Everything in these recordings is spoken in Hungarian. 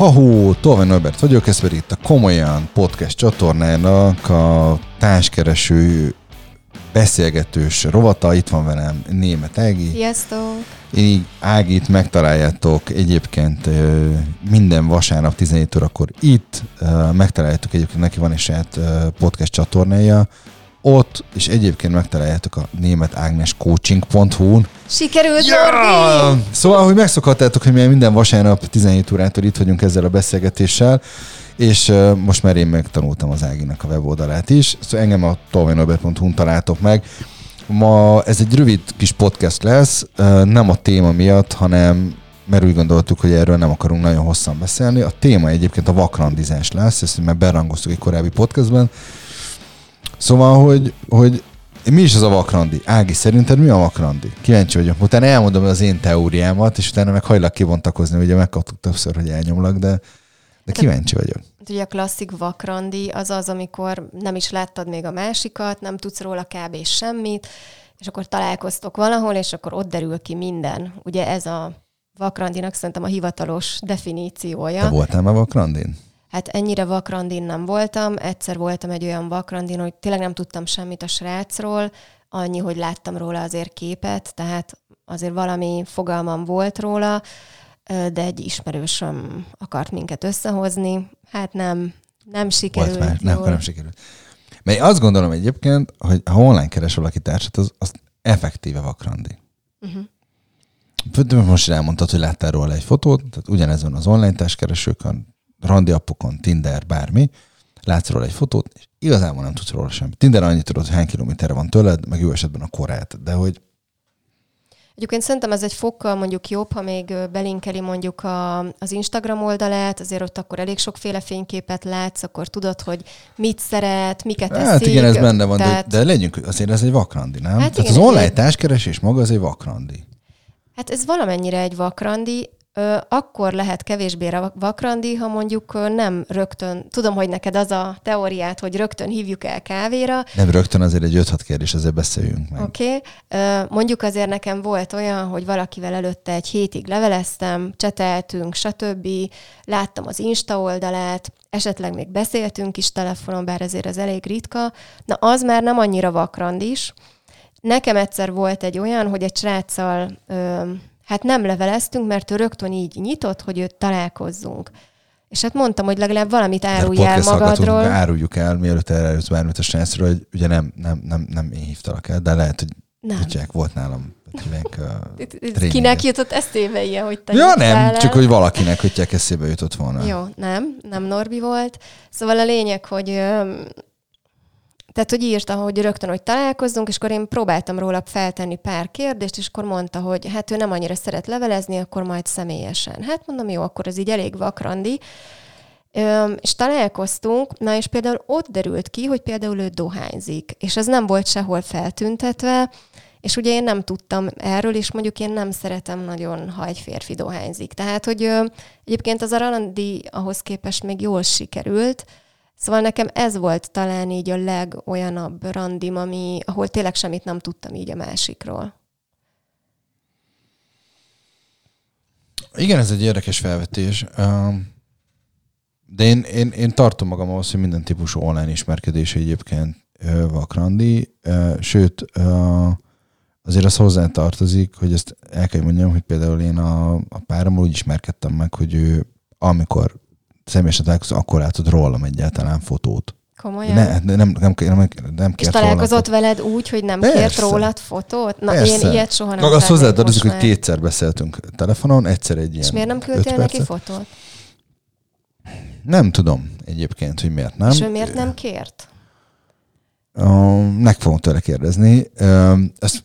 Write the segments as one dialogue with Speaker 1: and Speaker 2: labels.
Speaker 1: Ha-hó, Tolvaj Norbert vagyok, ez pedig itt a Komolyan podcast csatornának a társkereső beszélgetős rovata. Itt van velem Német Ági.
Speaker 2: Sziasztok!
Speaker 1: Így Ágit megtaláljátok egyébként minden vasárnap 17 órakor itt. Megtaláljátok egyébként, neki van egy saját podcast csatornája, ott, és egyébként megtaláljátok a német Ágnes coaching.hu-n.
Speaker 2: Sikerült, yeah!
Speaker 1: Szóval, hogy megszokhattátok, hogy mi minden vasárnap 17 órától itt vagyunk ezzel a beszélgetéssel, és uh, most már én megtanultam az Áginak a weboldalát is, szóval engem a tolvainobert.hu-n találtok meg. Ma ez egy rövid kis podcast lesz, uh, nem a téma miatt, hanem mert úgy gondoltuk, hogy erről nem akarunk nagyon hosszan beszélni. A téma egyébként a vakrandizás lesz, ezt már berangoztuk egy korábbi podcastben, Szóval, hogy, hogy mi is az a vakrandi? Ági, szerinted mi a vakrandi? Kíváncsi vagyok. Utána elmondom az én teóriámat, és utána meg hajlak kivontakozni, ugye megkaptuk többször, hogy elnyomlak, de, de kíváncsi vagyok.
Speaker 2: Ugye a klasszik vakrandi az az, amikor nem is láttad még a másikat, nem tudsz róla kb. semmit, és akkor találkoztok valahol, és akkor ott derül ki minden. Ugye ez a vakrandinak szerintem a hivatalos definíciója.
Speaker 1: Te voltál már vakrandin?
Speaker 2: Hát ennyire vakrandin nem voltam. Egyszer voltam egy olyan vakrandin, hogy tényleg nem tudtam semmit a srácról, annyi, hogy láttam róla azért képet, tehát azért valami fogalmam volt róla, de egy ismerősöm akart minket összehozni. Hát nem, nem sikerült. Volt már,
Speaker 1: nem, nem sikerült. Mert én azt gondolom egyébként, hogy ha online keres valaki társat, az, az effektíve vakrandi. Uh-huh. Most elmondtad, hogy láttál róla egy fotót, tehát ugyanez van az online társkeresőkön, randi appokon, Tinder, bármi, látsz róla egy fotót, és igazából nem tudsz róla semmit. Tinder annyit tudod, hogy hány kilométerre van tőled, meg jó esetben a korát, de hogy
Speaker 2: Egyébként szerintem ez egy fokkal mondjuk jobb, ha még belinkeli mondjuk a, az Instagram oldalát, azért ott akkor elég sokféle fényképet látsz, akkor tudod, hogy mit szeret, miket eszik.
Speaker 1: Hát igen, ez benne van, tehát... de, de legyünk, azért ez egy vakrandi, nem? Hát Tehát igen, az online társkeresés maga az egy vakrandi.
Speaker 2: Hát ez valamennyire egy vakrandi, akkor lehet kevésbé vakrandi, ha mondjuk nem rögtön, tudom, hogy neked az a teóriát, hogy rögtön hívjuk el kávéra.
Speaker 1: Nem rögtön, azért egy 5-6 kérdés, azért beszéljünk meg.
Speaker 2: Oké. Okay. Mondjuk azért nekem volt olyan, hogy valakivel előtte egy hétig leveleztem, cseteltünk, stb. Láttam az Insta oldalát, esetleg még beszéltünk is telefonon, bár ezért ez elég ritka. Na, az már nem annyira vakrandis. Nekem egyszer volt egy olyan, hogy egy sráccal hát nem leveleztünk, mert ő rögtön így nyitott, hogy őt találkozzunk. És hát mondtam, hogy legalább valamit árulj el magadról.
Speaker 1: Áruljuk el, mielőtt eljössz bármit a srácról, hogy ugye nem, nem, nem, nem én hívtalak el, de lehet, hogy nem. Tudják, volt nálam
Speaker 2: uh, Kinek jutott eszébe ilyen, hogy te
Speaker 1: Ja, nem, el? csak hogy valakinek, hogy eszébe jutott volna.
Speaker 2: Jó, nem, nem Norbi volt. Szóval a lényeg, hogy tehát, hogy írta, hogy rögtön, hogy találkozzunk, és akkor én próbáltam róla feltenni pár kérdést, és akkor mondta, hogy hát ő nem annyira szeret levelezni, akkor majd személyesen. Hát mondom, jó, akkor ez így elég vakrandi. Öm, és találkoztunk, na és például ott derült ki, hogy például ő dohányzik, és ez nem volt sehol feltüntetve, és ugye én nem tudtam erről, és mondjuk én nem szeretem nagyon, ha egy férfi dohányzik. Tehát, hogy ö, egyébként az a randi ahhoz képest még jól sikerült, Szóval nekem ez volt talán így a legolyanabb randim, ami, ahol tényleg semmit nem tudtam így a másikról.
Speaker 1: Igen, ez egy érdekes felvetés. De én, én, én tartom magam ahhoz, hogy minden típusú online ismerkedés egyébként vakrandi. Sőt, azért az hozzá tartozik, hogy ezt el kell mondjam, hogy például én a, a párommal úgy ismerkedtem meg, hogy ő amikor személyesen találkozó, akkor látod rólam egyáltalán fotót.
Speaker 2: Komolyan?
Speaker 1: Ne, nem, nem, nem, nem, nem
Speaker 2: És találkozott veled úgy, hogy nem Persze. kért rólad fotót? Na,
Speaker 1: Persze.
Speaker 2: én ilyet soha nem
Speaker 1: Maga azt hozzátartozik, hogy kétszer beszéltünk telefonon, egyszer egy ilyen
Speaker 2: És miért nem küldtél neki fotót?
Speaker 1: Nem tudom egyébként, hogy miért nem.
Speaker 2: És ő miért nem kért?
Speaker 1: Meg fogom tőle kérdezni. Azt,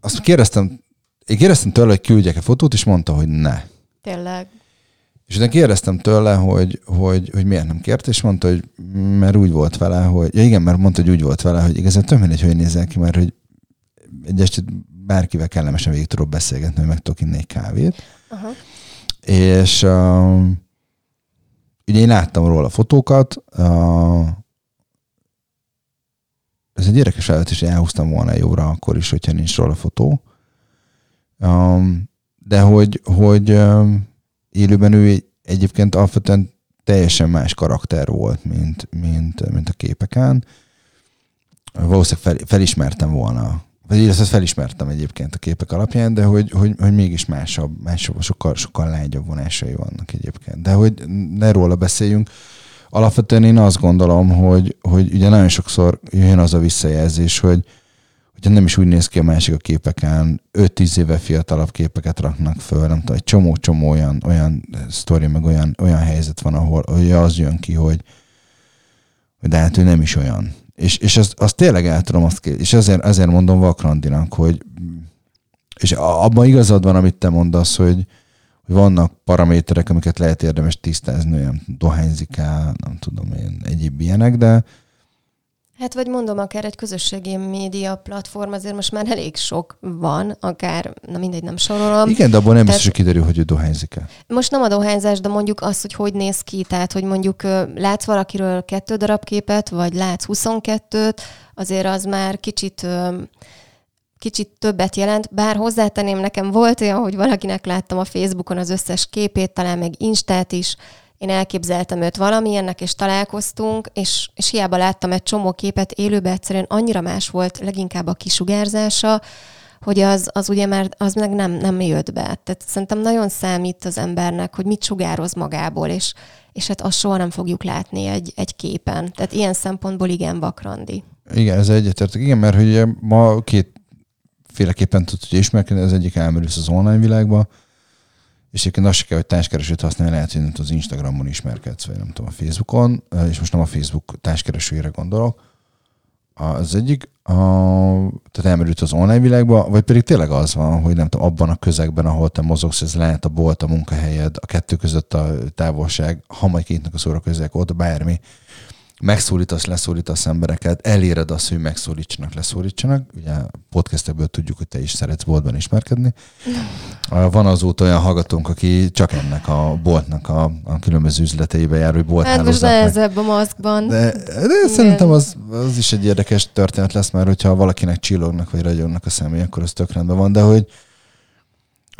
Speaker 1: azt kérdeztem, én kérdeztem tőle, hogy küldjek-e fotót, és mondta, hogy ne.
Speaker 2: Tényleg?
Speaker 1: És utána kérdeztem tőle, hogy, hogy, hogy miért nem kért, és mondta, hogy mert úgy volt vele, hogy, ja igen, mert mondta, hogy úgy volt vele, hogy igazán több mindegy, hogy nézel ki, mert hogy egy estét bárkivel kellemesen végig tudok beszélgetni, hogy meg tudok inni egy kávét. Uh-huh. És uh, ugye én láttam róla fotókat, uh, ez egy érdekes felvetés, hogy elhúztam volna óra akkor is, hogyha nincs róla fotó. Um, de hogy, hogy um, élőben ő egyébként alapvetően teljesen más karakter volt, mint, mint, mint a képeken. Valószínűleg fel, felismertem volna, vagy illetve felismertem egyébként a képek alapján, de hogy, hogy, hogy mégis másabb, másabb, sokkal, sokkal lágyabb vonásai vannak egyébként. De hogy ne róla beszéljünk, alapvetően én azt gondolom, hogy, hogy ugye nagyon sokszor jön az a visszajelzés, hogy, hogy nem is úgy néz ki a másik a képeken, 5-10 éve fiatalabb képeket raknak föl, nem tudom, egy csomó-csomó olyan, olyan sztori, meg olyan, olyan helyzet van, ahol hogy az jön ki, hogy, de hát ő nem is olyan. És, és azt, azt tényleg el tudom azt kérdezni, és ezért, ezért mondom Vakrandinak, hogy és abban igazad van, amit te mondasz, hogy, hogy vannak paraméterek, amiket lehet érdemes tisztázni, olyan dohányzik el, nem tudom én, egyéb ilyenek, de,
Speaker 2: Hát vagy mondom, akár egy közösségi média platform, azért most már elég sok van, akár, na mindegy, nem sorolom.
Speaker 1: Igen, de abban nem biztos, hogy kiderül, hogy ő dohányzik el.
Speaker 2: Most nem a dohányzás, de mondjuk az, hogy hogy néz ki, tehát hogy mondjuk látsz valakiről kettő darab képet, vagy látsz 22-t, azért az már kicsit kicsit többet jelent, bár hozzátenném, nekem volt olyan, hogy valakinek láttam a Facebookon az összes képét, talán meg Instát is, én elképzeltem őt valamilyennek, és találkoztunk, és, és hiába láttam egy csomó képet élőben, egyszerűen annyira más volt, leginkább a kisugárzása, hogy az, az ugye már az meg nem, nem jött be. Tehát szerintem nagyon számít az embernek, hogy mit sugároz magából, és, és hát azt soha nem fogjuk látni egy, egy képen. Tehát ilyen szempontból igen vakrandi.
Speaker 1: Igen, ez egyetértek. Igen, mert hogy ma két féleképpen tudsz ismerkedni, az egyik elmerülsz az online világba, és egyébként azt se kell, hogy társkeresőt használni, lehet, hogy az Instagramon ismerkedsz, vagy nem tudom, a Facebookon, és most nem a Facebook társkeresőjére gondolok. Az egyik, a, tehát elmerült az online világba, vagy pedig tényleg az van, hogy nem tudom, abban a közegben, ahol te mozogsz, ez lehet a bolt, a munkahelyed, a kettő között a távolság, ha majd kétnek a szórakozók, ott bármi, megszólítasz, leszólítasz embereket, eléred azt, hogy megszólítsanak, leszólítsanak. Ugye podcastekből tudjuk, hogy te is szeretsz boltban ismerkedni. Van azóta olyan hallgatónk, aki csak ennek a boltnak a, a különböző üzleteibe jár, hogy bolt
Speaker 2: Hát most nehezebb a maszkban.
Speaker 1: De, de szerintem az, az is egy érdekes történet lesz, mert hogyha valakinek csillognak vagy ragyognak a személy, akkor az tök rendben van, de hogy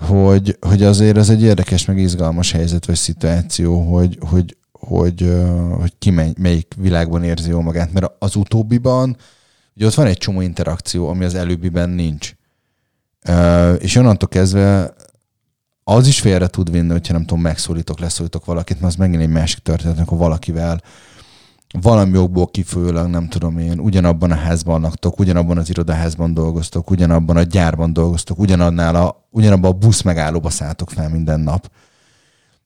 Speaker 1: hogy, hogy azért ez egy érdekes, meg izgalmas helyzet vagy szituáció, hogy, hogy, hogy, hogy ki mely, melyik világban érzi jól magát, mert az utóbbiban ugye ott van egy csomó interakció, ami az előbbiben nincs. És onnantól kezdve az is félre tud vinni, hogyha nem tudom, megszólítok, leszólítok valakit, mert az megint egy másik történet, akkor valakivel valami jogból kifolyólag, nem tudom én, ugyanabban a házban laktok, ugyanabban az irodaházban dolgoztok, ugyanabban a gyárban dolgoztok, ugyanannál a, ugyanabban a busz megállóba szálltok fel minden nap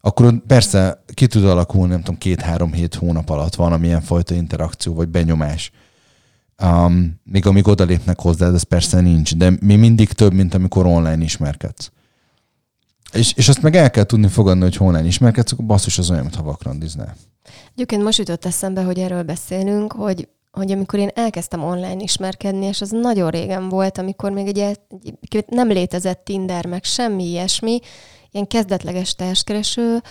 Speaker 1: akkor persze ki tud alakulni, nem tudom, két-három hét hónap alatt van amilyen fajta interakció vagy benyomás. Um, még amíg odalépnek hozzá, ez persze nincs, de mi mindig több, mint amikor online ismerkedsz. És, és azt meg el kell tudni fogadni, hogy online ismerkedsz, akkor basszus az olyan, mintha vakrandiznál.
Speaker 2: Egyébként most jutott eszembe, hogy erről beszélünk, hogy, hogy amikor én elkezdtem online ismerkedni, és az nagyon régen volt, amikor még egy, egy nem létezett Tinder, meg semmi ilyesmi, ilyen kezdetleges társkereső.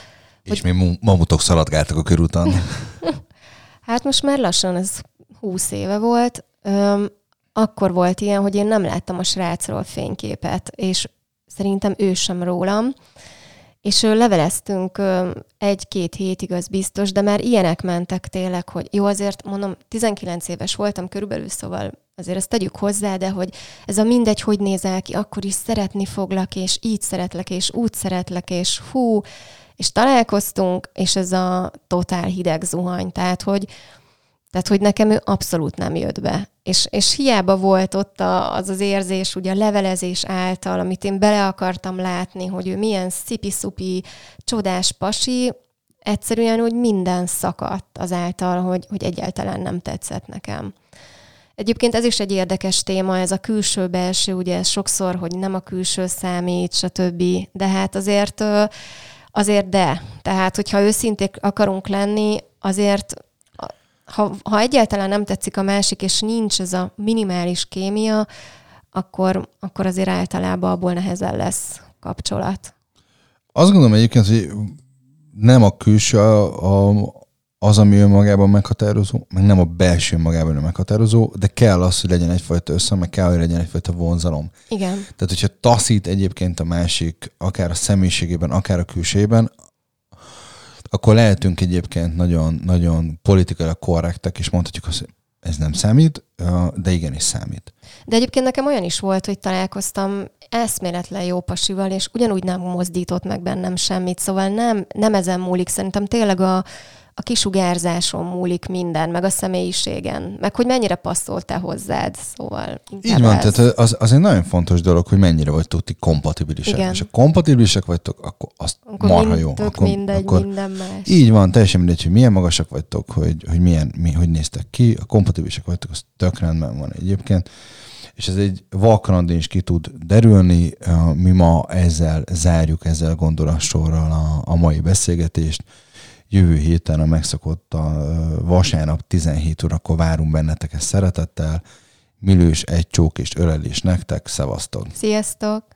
Speaker 1: És hogy... mi mamutok szaladgáltak a körúton.
Speaker 2: hát most már lassan ez húsz éve volt. Öm, akkor volt ilyen, hogy én nem láttam a srácról fényképet, és szerintem ő sem rólam. És leveleztünk egy-két hétig, az biztos, de már ilyenek mentek tényleg, hogy jó, azért mondom, 19 éves voltam körülbelül, szóval azért ezt tegyük hozzá, de hogy ez a mindegy, hogy nézel ki, akkor is szeretni foglak, és így szeretlek, és úgy szeretlek, és hú, és találkoztunk, és ez a totál hideg zuhany, tehát hogy, tehát, hogy nekem ő abszolút nem jött be. És, és hiába volt ott a, az az érzés, ugye a levelezés által, amit én bele akartam látni, hogy ő milyen szipi-szupi, csodás pasi, egyszerűen úgy minden szakadt azáltal, hogy, hogy egyáltalán nem tetszett nekem. Egyébként ez is egy érdekes téma, ez a külső-belső, ugye ez sokszor, hogy nem a külső számít, stb. De hát azért, azért de. Tehát, hogyha őszinték akarunk lenni, azért ha, ha egyáltalán nem tetszik a másik, és nincs ez a minimális kémia, akkor, akkor azért általában abból nehezen lesz kapcsolat.
Speaker 1: Azt gondolom egyébként, hogy nem a külső a, a, az, ami önmagában meghatározó, meg nem a belső magában meghatározó, de kell az, hogy legyen egyfajta össze, meg kell, hogy legyen egyfajta vonzalom.
Speaker 2: Igen.
Speaker 1: Tehát, hogyha taszít egyébként a másik, akár a személyiségében, akár a külsejében, akkor lehetünk egyébként nagyon, nagyon politikai korrektek, és mondhatjuk azt, hogy ez nem számít, de igenis számít.
Speaker 2: De egyébként nekem olyan is volt, hogy találkoztam eszméletlen jó pasival, és ugyanúgy nem mozdított meg bennem semmit, szóval nem, nem ezen múlik. Szerintem tényleg a, a kisugárzáson múlik minden, meg a személyiségen, meg hogy mennyire passzol te hozzád, szóval
Speaker 1: Így van, ez. tehát az, az egy nagyon fontos dolog, hogy mennyire vagytok ti kompatibilisek. Igen. És ha kompatibilisek vagytok, akkor azt akkor marha jó.
Speaker 2: Akkor, mindegy, akkor minden más.
Speaker 1: Így van, teljesen mindegy, hogy milyen magasak vagytok, hogy, hogy milyen, mi, hogy néztek ki, a kompatibilisek vagytok, az tök rendben van egyébként és ez egy valkanadén is ki tud derülni. Mi ma ezzel zárjuk, ezzel a gondolatsorral a, a mai beszélgetést jövő héten a megszokott a vasárnap 17 órakor várunk benneteket szeretettel. Milős egy csók és ölelés nektek, szevasztok!
Speaker 2: Sziasztok!